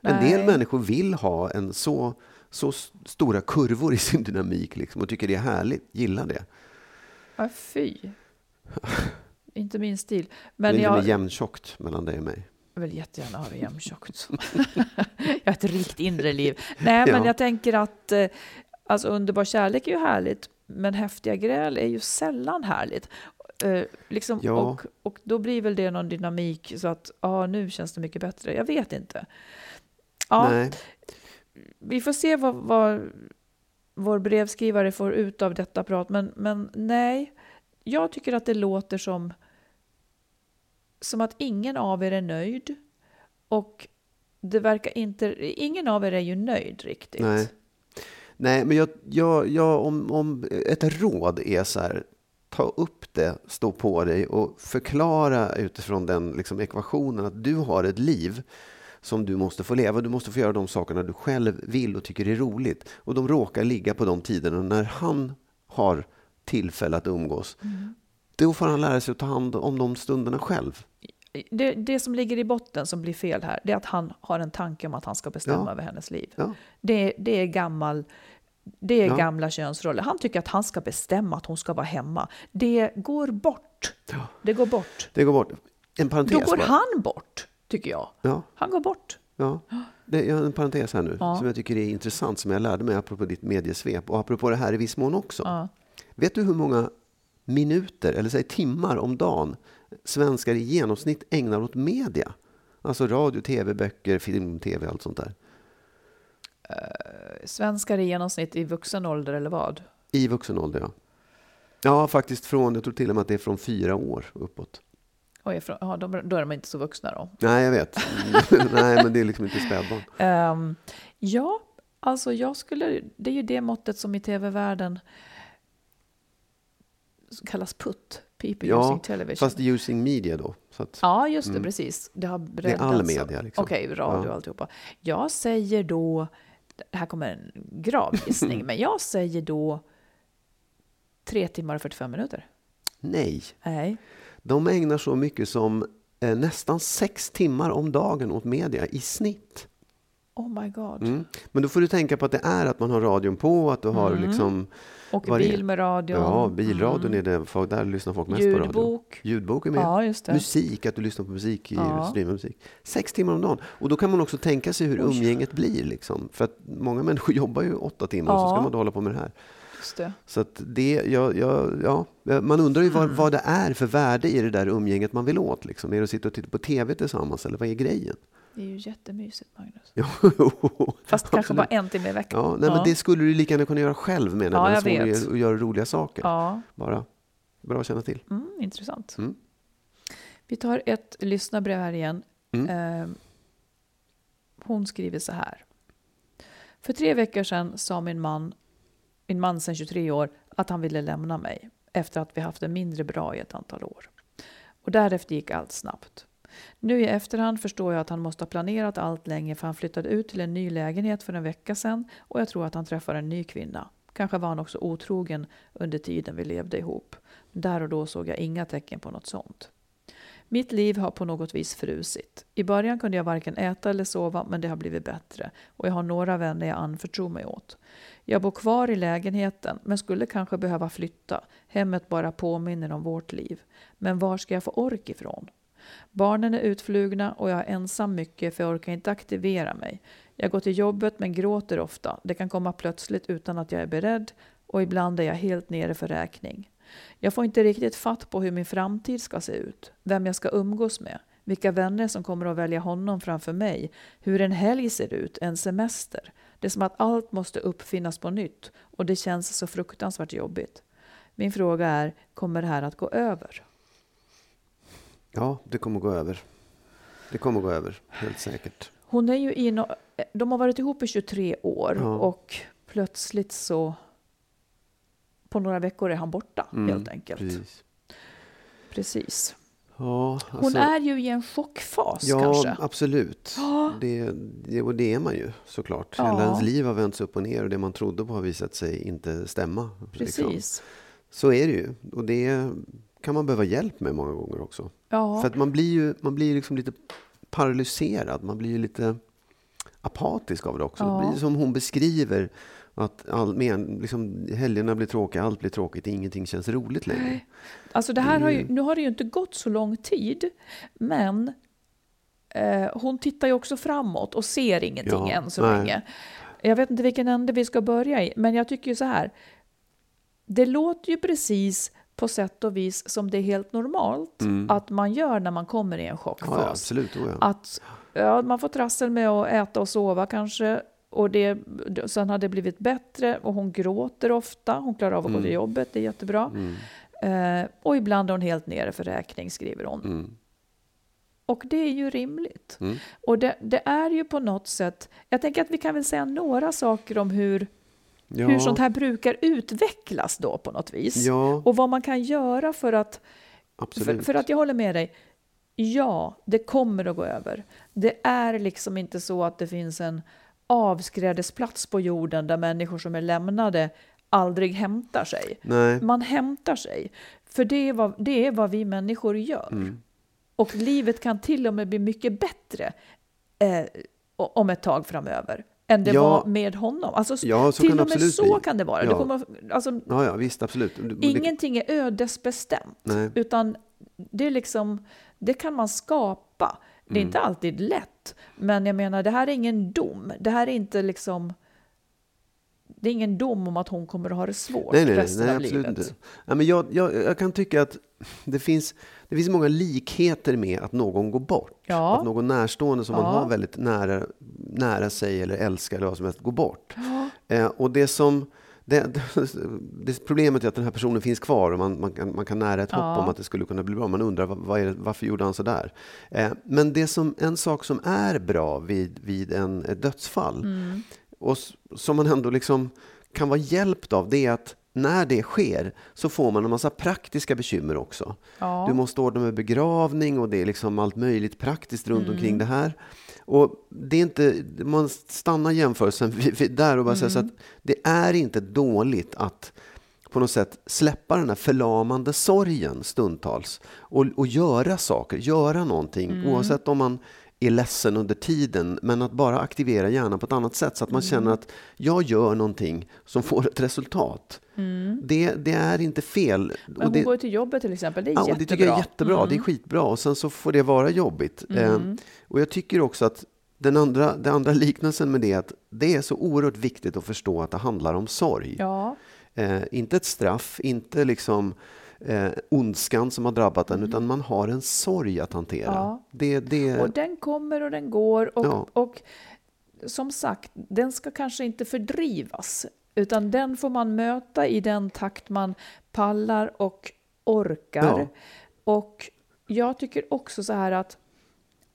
en Nej. del människor vill ha en så, så stora kurvor i sin dynamik liksom, och tycker det är härligt, gillar det. Ja, fy. Inte min stil. det Men är jag, jag... jämntjockt mellan dig och mig. Jag vill jättegärna ha det jämntjockt. jag har ett rikt inre liv. Nej, men Ja. jag tänker att eh, alltså, underbar kärlek är ju härligt, men häftiga gräl är ju sällan härligt. Eh, liksom, Ja. och, och då blir väl det någon dynamik så att ah, nu känns det mycket bättre. Jag vet inte. Ja, Nej. vi får se vad, vad vår brevskrivare får ut av detta prat. Men, men nej, jag tycker att det låter som, som att ingen av er är nöjd. Och det verkar inte, ingen av er är ju nöjd riktigt. Nej. Nej, men jag, jag, jag, om, om ett råd är så här, ta upp det, stå på dig och förklara utifrån den liksom, ekvationen att du har ett liv som du måste få leva. Du måste få göra de sakerna du själv vill och tycker är roligt. Och de råkar ligga på de tiderna när han har tillfälle att umgås. Då får han lära sig att ta hand om de stunderna själv. Det, det som ligger i botten som blir fel här, det är att han har en tanke om att han ska bestämma Ja. över hennes liv. Ja. Det, det är gammal det är Ja. gamla könsroller. Han tycker att han ska bestämma att hon ska vara hemma. Det går bort. Det går bort. Det går bort. En Då parentes går bara. han bort, tycker jag. Ja. Han går bort. Ja, det, har en parentes här nu Ja. som jag tycker är intressant, som jag lärde mig apropå ditt mediesvep och apropå det här i viss mån också. Ja. Vet du hur många minuter, eller säg timmar om dagen svenskar i genomsnitt ägnar åt media? Alltså radio, tv, böcker, film, tv, allt sånt där. Svenskar i genomsnitt i vuxen ålder eller vad? I vuxen ålder, ja. Ja, faktiskt från, jag tror till och med att det är från fyra år uppåt. Oj, från- ja, de, då är de inte så vuxna då. Nej, jag vet. Nej, men det är liksom inte spädbarn. Ehm, ja, alltså jag skulle... Det är ju det måttet som i tv-världen kallas PUT, People Ja, Using Television. fast using media då. Att, Ja, just det, precis. Det har är all breddats. media, liksom. Okej, radio och Ja. alltihopa. Jag säger då, det här kommer en grav gissning, men jag säger då tre timmar och 45 minuter. Nej, Nej. de ägnar så mycket som eh, nästan sex timmar om dagen åt media i snitt. Oh my god. Mm. Men då får du tänka på att det är att man har radion på, att du har liksom... Och vad det är. bil med radio. Ja, bilradion är det, där lyssnar folk mest på radio. Ljudbok. Ljudbok är med. Ja. Musik, att du lyssnar på musik i Ja. musik. Sex timmar om dagen. Och då kan man också tänka sig hur Oj. umgänget blir. Liksom. För att många människor jobbar ju åtta timmar och så Ja. ska man då hålla på med det här. Just det. Så att det, ja, ja, ja, man undrar ju Mm. vad, vad det är för värde i det där umgänget man vill åt. Liksom. Är det att sitta och titta på TV tillsammans eller vad är grejen? Det är ju jättemysigt, Magnus. Ja, Fast kanske bara en timme i veckan. Ja, nej, men det skulle du lika gärna kunna göra själv menar Ja, jag. jag vet. att göra roliga saker. Ja, Bara bra att känna till. Mm, intressant. Mm. Vi tar ett lyssnarbrev här igen. Mm. Eh, hon skriver så här. För tre veckor sedan sa min man, min man sedan 23 år, att han ville lämna mig efter att vi haft det mindre bra i ett antal år. Och därefter gick allt snabbt. Nu i efterhand förstår jag att han måste ha planerat allt länge för han flyttade ut till en ny lägenhet för en vecka sedan och jag tror att han träffar en ny kvinna. Kanske var han också otrogen under tiden vi levde ihop. Där och då såg jag inga tecken på något sånt. Mitt liv har på något vis frusit. I början kunde jag varken äta eller sova, men det har blivit bättre. Och jag har några vänner jag anförtror mig åt. Jag bor kvar i lägenheten, men skulle kanske behöva flytta. Hemmet bara påminner om vårt liv. Men var ska jag få ork ifrån? Barnen är utflugna och jag är ensam mycket för jag orkar inte aktivera mig. Jag går till jobbet men gråter ofta. Det kan komma plötsligt utan att jag är beredd och ibland är jag helt nere för räkning. Jag får inte riktigt fatt på hur min framtid ska se ut, vem jag ska umgås med, vilka vänner som kommer att välja honom framför mig, hur en helg ser ut, en semester. Det är som att allt måste uppfinnas på nytt och det känns så fruktansvärt jobbigt. Min fråga är, kommer det här att gå över? Ja, det kommer gå över. Det kommer gå över, helt säkert. Hon är ju i no de har varit ihop i 23 år Ja. och plötsligt så på några veckor är han borta helt enkelt. Mm, Precis. Precis. Ja, Hon alltså- är ju i en chockfas Ja, kanske. absolut. Det, det, och det är man ju såklart. Ja. Hela ens liv har vänts upp och ner och det man trodde på har visat sig inte stämma. liksom. Precis. Så är det ju. Och det kan man behöva hjälp med många gånger också. Ja. För att man blir ju man blir liksom lite paralyserad. Man blir ju lite apatisk av det också. Ja. Det blir som hon beskriver. Att all, men, liksom, helgerna blir tråkiga, allt blir tråkigt, ingenting känns roligt längre. Alltså det här har ju, Mm. nu har det ju inte gått så lång tid, men eh, hon tittar ju också framåt och ser ingenting Ja, än så nej. länge. Jag vet inte vilken ände vi ska börja i, men jag tycker ju så här. Det låter ju precis på sätt och vis som det är helt normalt att man gör när man kommer i en chockfas. Mm. Ja, ja, absolut. Oh, ja. Att ja, man får trassel med att äta och sova kanske. Och det, sen har det blivit bättre och hon gråter ofta. Hon klarar av att gå Mm. till jobbet, det är jättebra. Eh, och ibland är hon helt nere för räkning, skriver hon. Mm. Och det är ju rimligt. Och det, det är ju på något sätt, jag tänker att vi kan väl säga några saker om hur, Ja. hur sånt här brukar utvecklas då på något vis. Ja. Och vad man kan göra för att för, Absolut. för att jag håller med dig. Ja, det kommer att gå över. Det är liksom inte så att det finns en avskrädesplats på jorden där människor som är lämnade aldrig hämtar sig. Nej. Man hämtar sig. För det är vad, det är vad vi människor gör. Mm. Och livet kan till och med bli mycket bättre eh, om ett tag framöver än det Ja. var med honom. Alltså, Ja, så till kan det och med absolut så bli. kan det vara. Ja. Det kommer, alltså, Ja, ja, visst, absolut. Ingenting är ödesbestämt, Nej. utan det, är liksom, det kan man skapa. Det Mm. är inte alltid lätt, men jag menar, det här är ingen dom. Det här är inte liksom... Det är ingen dom om att hon kommer att ha det svårt Nej, nej, resten nej av absolut livet. inte. Ja, men jag, jag, jag kan tycka att det finns, det finns många likheter med att någon går bort. Ja. Att någon närstående som man Ja. har väldigt nära, nära sig eller älskar eller vad som helst går bort. Eh, och det som... Det, det problemet är att den här personen finns kvar och man, man, kan, man kan nära ett hopp Ja. om att det skulle kunna bli bra. Man undrar vad, det, varför gjorde han så där? Eh, men det som, en sak som är bra vid, vid en, ett dödsfall Mm. Och som man ändå liksom kan vara hjälpt av, det är att när det sker så får man en massa praktiska bekymmer också. Ja. Du måste ordna med begravning och det är liksom allt möjligt praktiskt runt Mm. omkring det här. Och det är inte, man stannar jämförelsen vid, där och bara säger så Mm. att det är inte dåligt att på något sätt släppa den här förlamande sorgen stundtals och, och göra saker, göra någonting Mm. oavsett om man är ledsen under tiden, men att bara aktivera hjärnan på ett annat sätt så att man Mm. känner att jag gör någonting som får ett resultat. Det, det är inte fel. Mm. Men hon det, går till jobbet till exempel, det är Ja, jättebra. det tycker jag är jättebra. Det är Mm. skitbra. Och sen så får det vara jobbigt. Eh, och jag tycker också att den andra, den andra liknelsen med det är att det är så oerhört viktigt att förstå att det handlar om sorg. Ja, Eh, inte ett straff, inte liksom eh, ondskan som har drabbat en, utan man har en sorg att hantera. Ja. Det, det, och den kommer och den går. Och, Ja. och som sagt, den ska kanske inte fördrivas. Utan den får man möta i den takt man pallar och orkar. Ja. Och jag tycker också så här att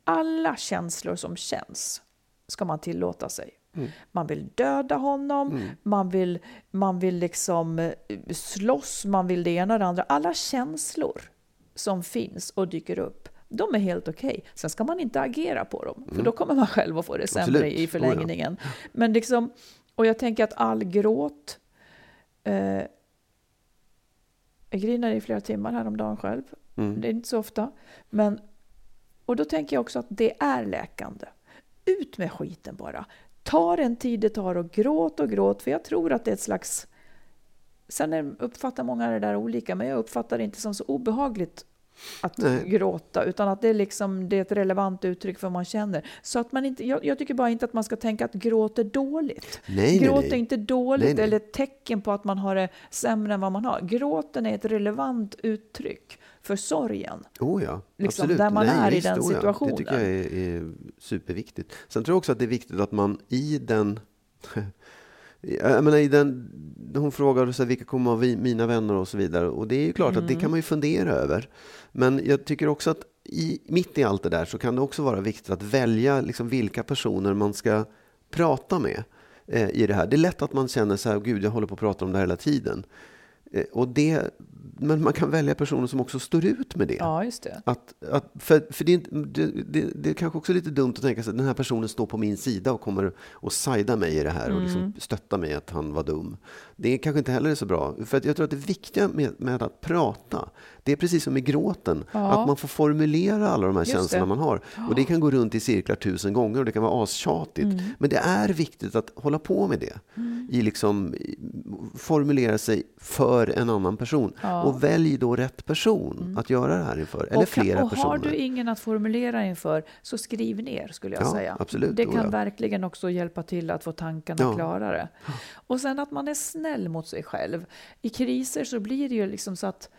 alla känslor som känns ska man tillåta sig. Mm. Man vill döda honom, man, vill, man vill liksom eh, slåss, man vill det ena och det andra. Alla känslor som finns och dyker upp, de är helt okej. Sen ska man inte agera på dem, för då kommer man själv att få det sämre Mm. Absolut. i Oh ja. förlängningen. Men liksom, och jag tänker att all gråt... Eh, jag grinade i flera timmar häromdagen själv. Mm. Det är inte så ofta. Men, och då tänker jag också att det är läkande. Ut med skiten bara. Ta den tid det tar och gråt och gråt. För jag tror att det är ett slags... Sen uppfattar många det där olika, men jag uppfattar det inte som så obehagligt att Nej. gråta, utan att det är, liksom, det är ett relevant uttryck för vad man känner. Så att man inte, jag, jag tycker bara inte att man ska tänka att gråt är dåligt. Nej, Gråt nej. är inte dåligt eller ett tecken på att man har det sämre än vad man har. Gråten är ett relevant uttryck för sorgen. Oh ja, Liksom, absolut. där man är i den oh ja. situationen. Det tycker jag är, är superviktigt. Sen tror jag också att det är viktigt att man i den... Jag menar, i den hon frågar så här, vilka kommer vara vi- mina vänner och så vidare. Och det är ju klart att det kan man ju fundera över. Men jag tycker också att i, mitt i allt det där så kan det också vara viktigt att välja liksom vilka personer man ska prata med eh, i det här. Det är lätt att man känner så här, gud jag håller på att prata om det här hela tiden. Eh, och det, men man kan välja personer som också står ut med det. Ja, just det. Att, att, för för det, det, det, det är kanske också lite dumt att tänka sig att den här personen står på min sida och kommer att sajda mig i det här och liksom Mm. stötta mig att han var dum. Det är kanske inte heller är så bra. För att jag tror att det viktiga med, med att prata, det är precis som med gråten. Ja. Att man får formulera alla de här Just känslorna det. man har. Och det kan gå runt i cirklar tusen gånger och det kan vara astjatigt. Mm. Men det är viktigt att hålla på med det. I liksom, formulera sig för en annan person. Och välj då rätt person att göra det här inför. Eller Mm. och, flera och personer. har du ingen att formulera inför, så skriv ner skulle jag Ja, säga. absolut. Det kan ja. verkligen också hjälpa till att få tankarna Ja. klarare. Och sen att man är snäll mot sig själv. I kriser så blir det ju liksom så att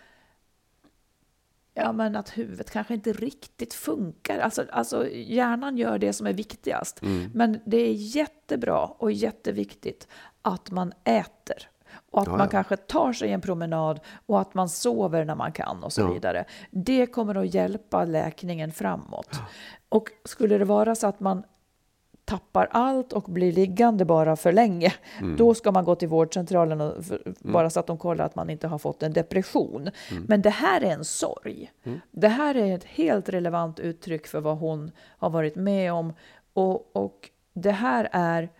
Ja, men att huvudet kanske inte riktigt funkar. Alltså, alltså hjärnan gör det som är viktigast. Mm. Men det är jättebra och jätteviktigt att man äter. Och att Ja, man ja. kanske tar sig en promenad och att man sover när man kan och så Ja. vidare. Det kommer att hjälpa läkningen framåt. Och skulle det vara så att man tappar allt och blir liggande bara för länge, Mm. då ska man gå till vårdcentralen och för, bara så att de kollar att man inte har fått en depression. Mm. Men det här är en sorg. Det här är ett helt relevant uttryck för vad hon har varit med om. Och, och det här är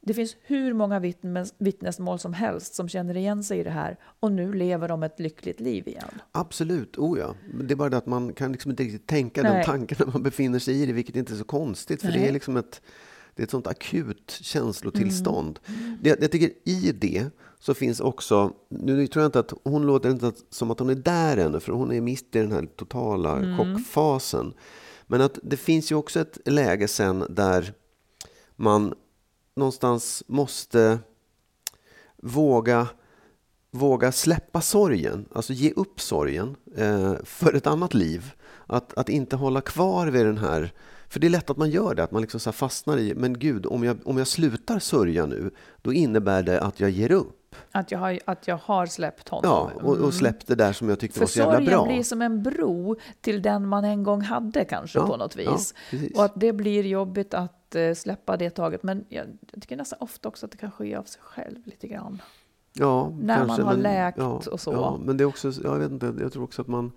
det finns hur många vittnes, vittnesmål som helst som känner igen sig i det här och nu lever de ett lyckligt liv igen. Absolut, oh ja. Det är bara det att man kan liksom inte riktigt tänka Nej. den tanken när man befinner sig i det, vilket inte är så konstigt. För det Nej. är liksom ett, det är ett sånt akut känslotillstånd. Mm. Det, jag tycker i det så finns också, nu tror jag inte att hon låter inte att- som att hon är där ännu, för hon är mitt i den här totala Mm. chockfasen. Men att det finns ju också ett läge sen där man någonstans måste våga, våga släppa sorgen, alltså ge upp sorgen eh, för ett annat liv. Att, att inte hålla kvar vid den här... För det är lätt att man gör det, att man liksom så fastnar i, men gud, om jag, om jag slutar sörja nu, då innebär det att jag ger upp. Att jag har, att jag har släppt honom. Ja, och, och släppt det där som jag tyckte För var så jävla sorgen bra. blir som en bro till den man en gång hade kanske Ja, på något ja, vis. precis. och att det blir jobbigt att eh, släppa det taget. Men jag, jag tycker nästan ofta också att det kan ske av sig själv lite grann. Ja, När man har läkt ja, och så. Ja, men det är också, jag vet inte, jag tror också att man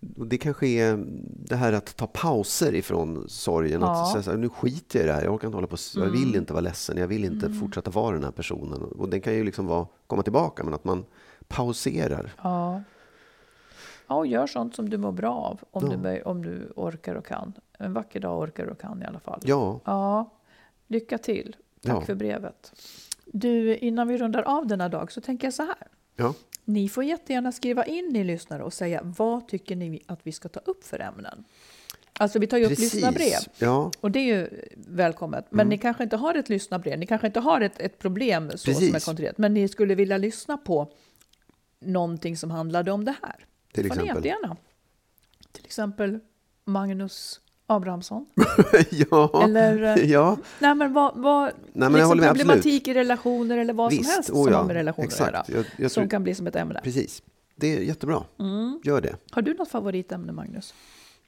det kanske är det här att ta pauser ifrån sorgen. Ja. Att säga så här, nu skiter jag i det här. Jag orkar inte hålla på. Jag Mm. vill inte vara ledsen. Jag vill inte fortsätta vara den här personen. Och den kan ju liksom vara, komma tillbaka, men att man pauserar. Ja. ja, och gör sånt som du mår bra av. Om, Ja. du, om du orkar och kan. En vacker dag orkar och kan i alla fall. Ja, Ja, lycka till. Tack Ja. för brevet. Du, innan vi rundar av denna dag så tänker jag så här. ja. Ni får jättegärna skriva in ni lyssnare och säga vad tycker ni att vi ska ta upp för ämnen? Alltså vi tar ju upp lyssnarbrev Ja, och det är ju välkommet. Men ni kanske inte har ett lyssnarbrev, ni kanske inte har ett, ett problem så som är Precis. konkret, men ni skulle vilja lyssna på någonting som handlade om det här. Till exempel. Till exempel Magnus Abrahamsson. ja. Eller, eh, ja. Nej men vad, vad men jag liksom med, problematik i relationer eller vad Visst, som helst oh som ja, har med relationer exakt. att göra. Jag- jag som tror- kan bli som ett ämne. Precis. Det är jättebra. Mm. Gör det. Har du något favoritämne, Magnus?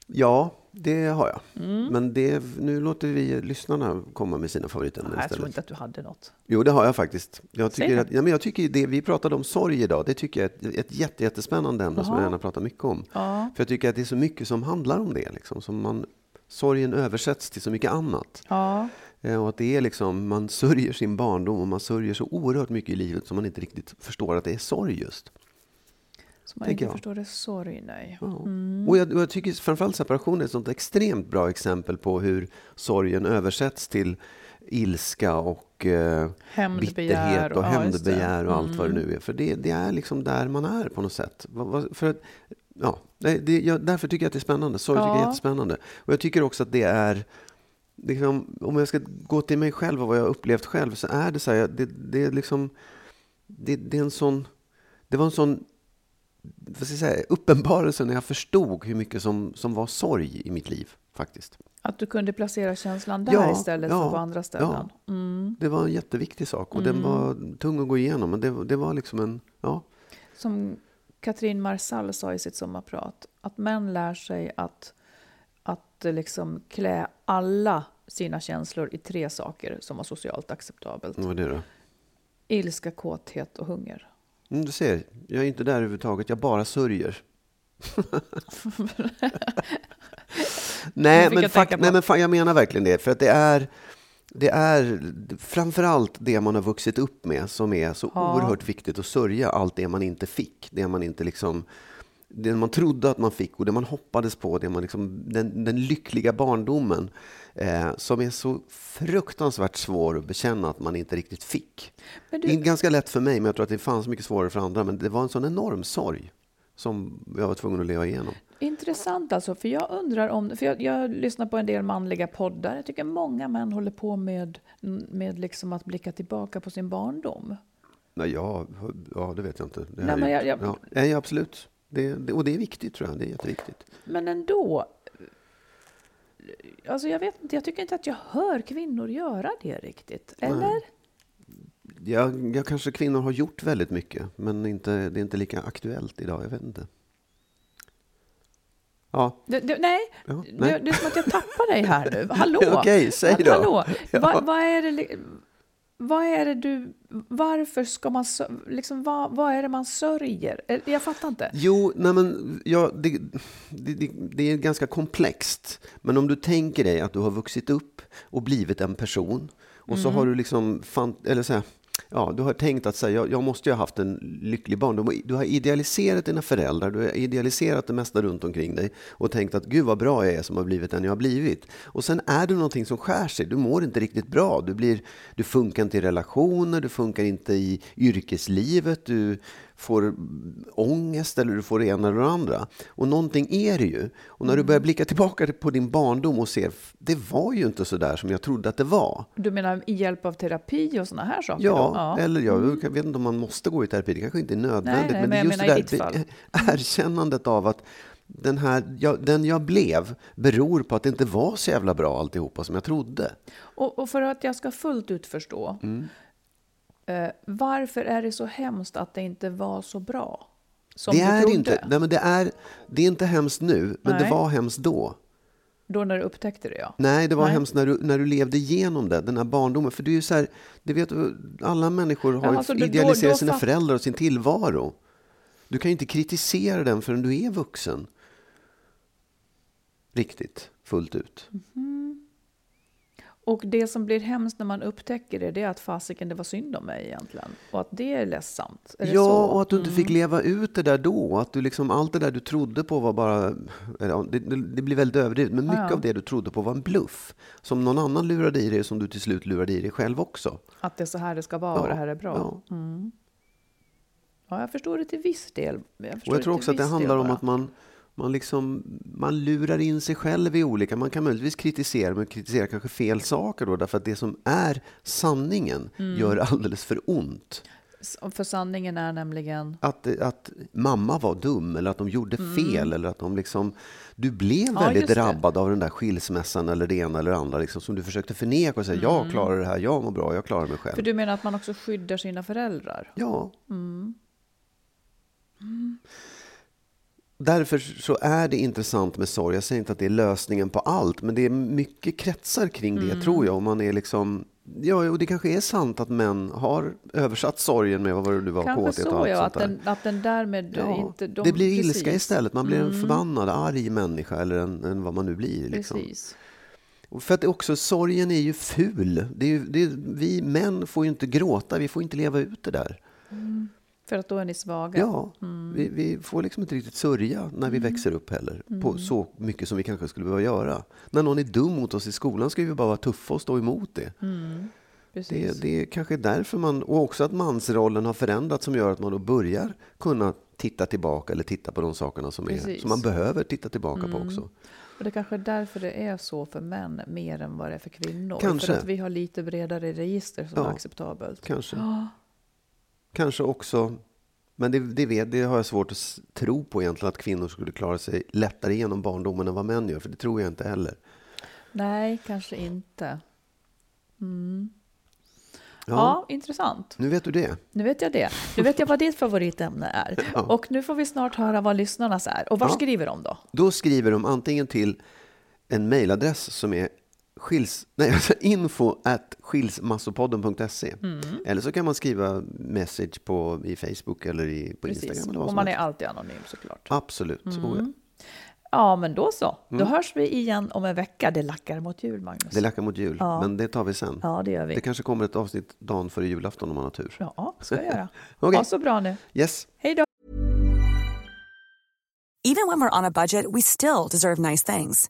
Ja, det har jag. Mm. Men det, nu låter vi lyssnarna komma med sina favoritämnen Nej, jag tror istället. inte att du hade något. Jo, det har jag faktiskt. Jag tycker, att, ja, men jag tycker det, vi pratade om sorg idag. Det tycker jag är ett, ett jätte, jättespännande ämne som Jaha. jag gärna pratar mycket om. Ja. För jag tycker att det är så mycket som handlar om det. Liksom, som man, sorgen översätts till så mycket annat. Ja. Eh, Och att det är liksom, man sörjer sin barndom och man sörjer så oerhört mycket i livet som man inte riktigt förstår att det är sorg just. Så man inte jag. förstår det sorg, nej. Ja. Mm. Och, jag, och jag tycker framförallt separation är ett sånt extremt bra exempel på hur sorgen översätts till ilska och eh, bitterhet och ja, hämndbegär och allt vad det Mm. nu är. För det, det är liksom där man är på något sätt. För att, ja, det, det, jag, därför tycker jag att det är spännande. Sorg tycker jag är Ja. jättespännande. Och jag tycker också att det är Liksom, om jag ska gå till mig själv och vad jag har upplevt själv så är det så här, det, det är liksom det, det är en sån det var en sån vad ska jag säga, uppenbarelse när jag förstod hur mycket som, som var sorg i mitt liv faktiskt. Att du kunde placera känslan där Ja, istället ja, för på andra ställen. Mm. Det var en jätteviktig sak och den var tung att gå igenom men det, det var liksom en, ja, Som Katrin Marsall sa i sitt sommarprat, att män lär sig att, att liksom klä alla sina känslor i tre saker som var socialt acceptabelt. vad var det då? Ilska, kåthet och hunger. Mm, du ser, jag är inte där överhuvudtaget, jag bara sörjer. nej, men på. nej, men fan, jag menar verkligen det. För att det är, det är framförallt det man har vuxit upp med som är så Ja. oerhört viktigt att sörja. Allt det man inte fick, det man inte liksom det man trodde att man fick och det man hoppades på, det man liksom, den, den lyckliga barndomen eh, som är så fruktansvärt svår att bekänna att man inte riktigt fick. Men Det är du, ganska lätt för mig, men jag tror att det fanns mycket svårare för andra. Men det var en sån enorm sorg som jag var tvungen att leva igenom. Intressant alltså, för jag undrar om, för jag, jag lyssnar på en del manliga poddar, jag tycker många män håller på med, med liksom att blicka tillbaka på sin barndom. Nej, ja, ja, det vet jag inte. Nej, men jag- jag- ja, nej, absolut. Det, det, och det är viktigt, tror jag. Det är jätteviktigt. Men ändå, alltså jag vet inte, jag tycker inte att jag hör kvinnor göra det riktigt. Eller? Jag, jag kanske kvinnor har gjort väldigt mycket, men inte, det är inte lika aktuellt idag. Jag vet inte. Ja, Det, det, nej, Ja, nej. det är som att jag tappar dig här nu. Hallå! Okej, säg då. Hallå! Ja. Vad, vad är det... Vad är det du... Varför ska man... Liksom, vad, vad är det man sörjer? Eh, Jag fattar inte. Jo, nej men, ja, det, det, det, är ganska komplext. Men om du tänker dig att du har vuxit upp och blivit en person och så har du liksom, fan, eller så här, ja, du har tänkt att säga, jag, jag måste ju ha haft en lycklig barndom. Du har idealiserat dina föräldrar, du har idealiserat det mesta runt omkring dig och tänkt att gud vad bra jag är som har blivit den jag har blivit. Och sen är det någonting som skär sig, du mår inte riktigt bra, du, blir, du funkar inte i relationer, du funkar inte i yrkeslivet, du får ångest eller du får det ena eller det andra. Och någonting är det ju. Och när du börjar blicka tillbaka på din barndom och ser, det var ju inte så där som jag trodde att det var. Du menar i hjälp av terapi och såna här saker? Ja, då? eller jag, jag vet inte om man måste gå i terapi, det kanske inte är nödvändigt. Nej, nej, men det men just menar det det- erkännandet av att den, här, jag, den jag blev beror på att det inte var så jävla bra alltihopa som jag trodde. Och, och för att jag ska fullt ut förstå. Mm. Eh, varför är det så hemskt att det inte var så bra? Som det, du är trodde? inte, nej, men det, är, det är inte hemskt nu, men det Nej. var hemskt då. Då när du upptäckte det, ja. Nej, det var Nej. hemskt när du, när du levde igenom det, den här barndomen. För det är ju så här, det vet alla människor har Ja, alltså, då- idealiserat då sina fatt- föräldrar och sin tillvaro. Du kan ju inte kritisera den förrän du är vuxen. Riktigt, fullt ut. Och det som blir hemskt när man upptäcker det, det är att fasiken, det var synd om mig egentligen. Och att det är ledsamt. Är ja, och att du inte fick leva ut det där då. Att du liksom, allt det där du trodde på var bara... ja, Det, det, blir väldigt överdrivet, men mycket Ja. av det du trodde på var en bluff. Som någon annan lurade i dig som du till slut lurade i dig själv också. Att det är så här det ska vara och det här är bra. Ja. Ja, jag förstår det till viss del. Jag Och jag tror också att det handlar om att man, man, liksom, man lurar in sig själv i olika... Man kan möjligtvis kritisera, men kritisera kanske fel saker då. Därför att det som är sanningen Mm. gör alldeles för ont. För sanningen är nämligen... Att, att mamma var dum eller att de gjorde fel. Eller att de liksom, du blev Mm. Ja, väldigt det. drabbad av den där skilsmässan eller det ena eller det andra. Liksom, som du försökte förneka och säga jag klarar det här, jag mår bra, jag klarar mig själv. Mm. För du menar att man också skyddar sina föräldrar? Ja, Därför så är det intressant med sorg. Jag säger inte att det är lösningen på allt, men det är mycket kretsar kring det tror jag. Om man är liksom, ja, och det kanske är sant att män har översatt sorgen med vad nu var, Kanske kåthet och allt ja. sånt Att den, att den därmed Ja, inte... De, det blir ilska precis. Mm. istället. Man blir en förbannad, arg människa eller en, en vad man nu blir. Liksom. Precis. För att också, sorgen är ju ful. Det är ju, det är, vi män får ju inte gråta, vi får inte leva ut det där. För att då är ni svaga. Ja, Mm. vi, vi får liksom inte riktigt sörja när vi växer upp heller. Mm. På så mycket som vi kanske skulle behöva göra. När någon är dum mot oss i skolan ska vi bara vara tuffa och stå emot det. Precis. Det, det är kanske därför man, och också att mansrollen har förändrats som gör att man då börjar kunna titta tillbaka eller titta på de sakerna som, är, Precis. Mm. som man behöver titta tillbaka på också. Och det är kanske är därför det är så för män mer än vad det är för kvinnor. Kanske. För att vi har lite bredare register som Ja. är acceptabelt. Kanske. Kanske också, men det, det, vet, det har jag svårt att tro på egentligen, att kvinnor skulle klara sig lättare igenom barndomen än vad män gör, för det tror jag inte heller. Nej, kanske inte. Ja. Ja, intressant. Nu vet du det. Nu vet jag det. Nu vet jag vad ditt favoritämne är. Och nu får vi snart höra vad lyssnarnas är. Och var Ja. skriver de då? Då skriver de antingen till en mejladress som är skils, nej, alltså info at skilsmassopodden.se. Mm. Eller så kan man skriva message på, i Facebook eller i, på Precis. Instagram. Eller vad Och man är alltid anonym såklart. Absolut. Oh, ja. Ja, men då så. Mm. Då hörs vi igen om en vecka. Det lackar mot jul, Magnus. Det lackar mot jul, Ja. men det tar vi sen. Ja, det gör vi. Det kanske kommer ett avsnitt dagen före julafton om man har tur. Ja, ska jag göra. Okej. Ha så bra nu. Yes. Hej då! Even when we're on a budget, we still deserve nice things.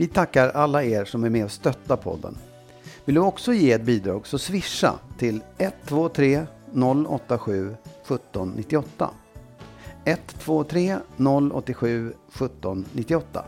Vi tackar alla er som är med och stöttar podden. Vill du också ge ett bidrag så swisha till 123 087 1798. 123 087 1798.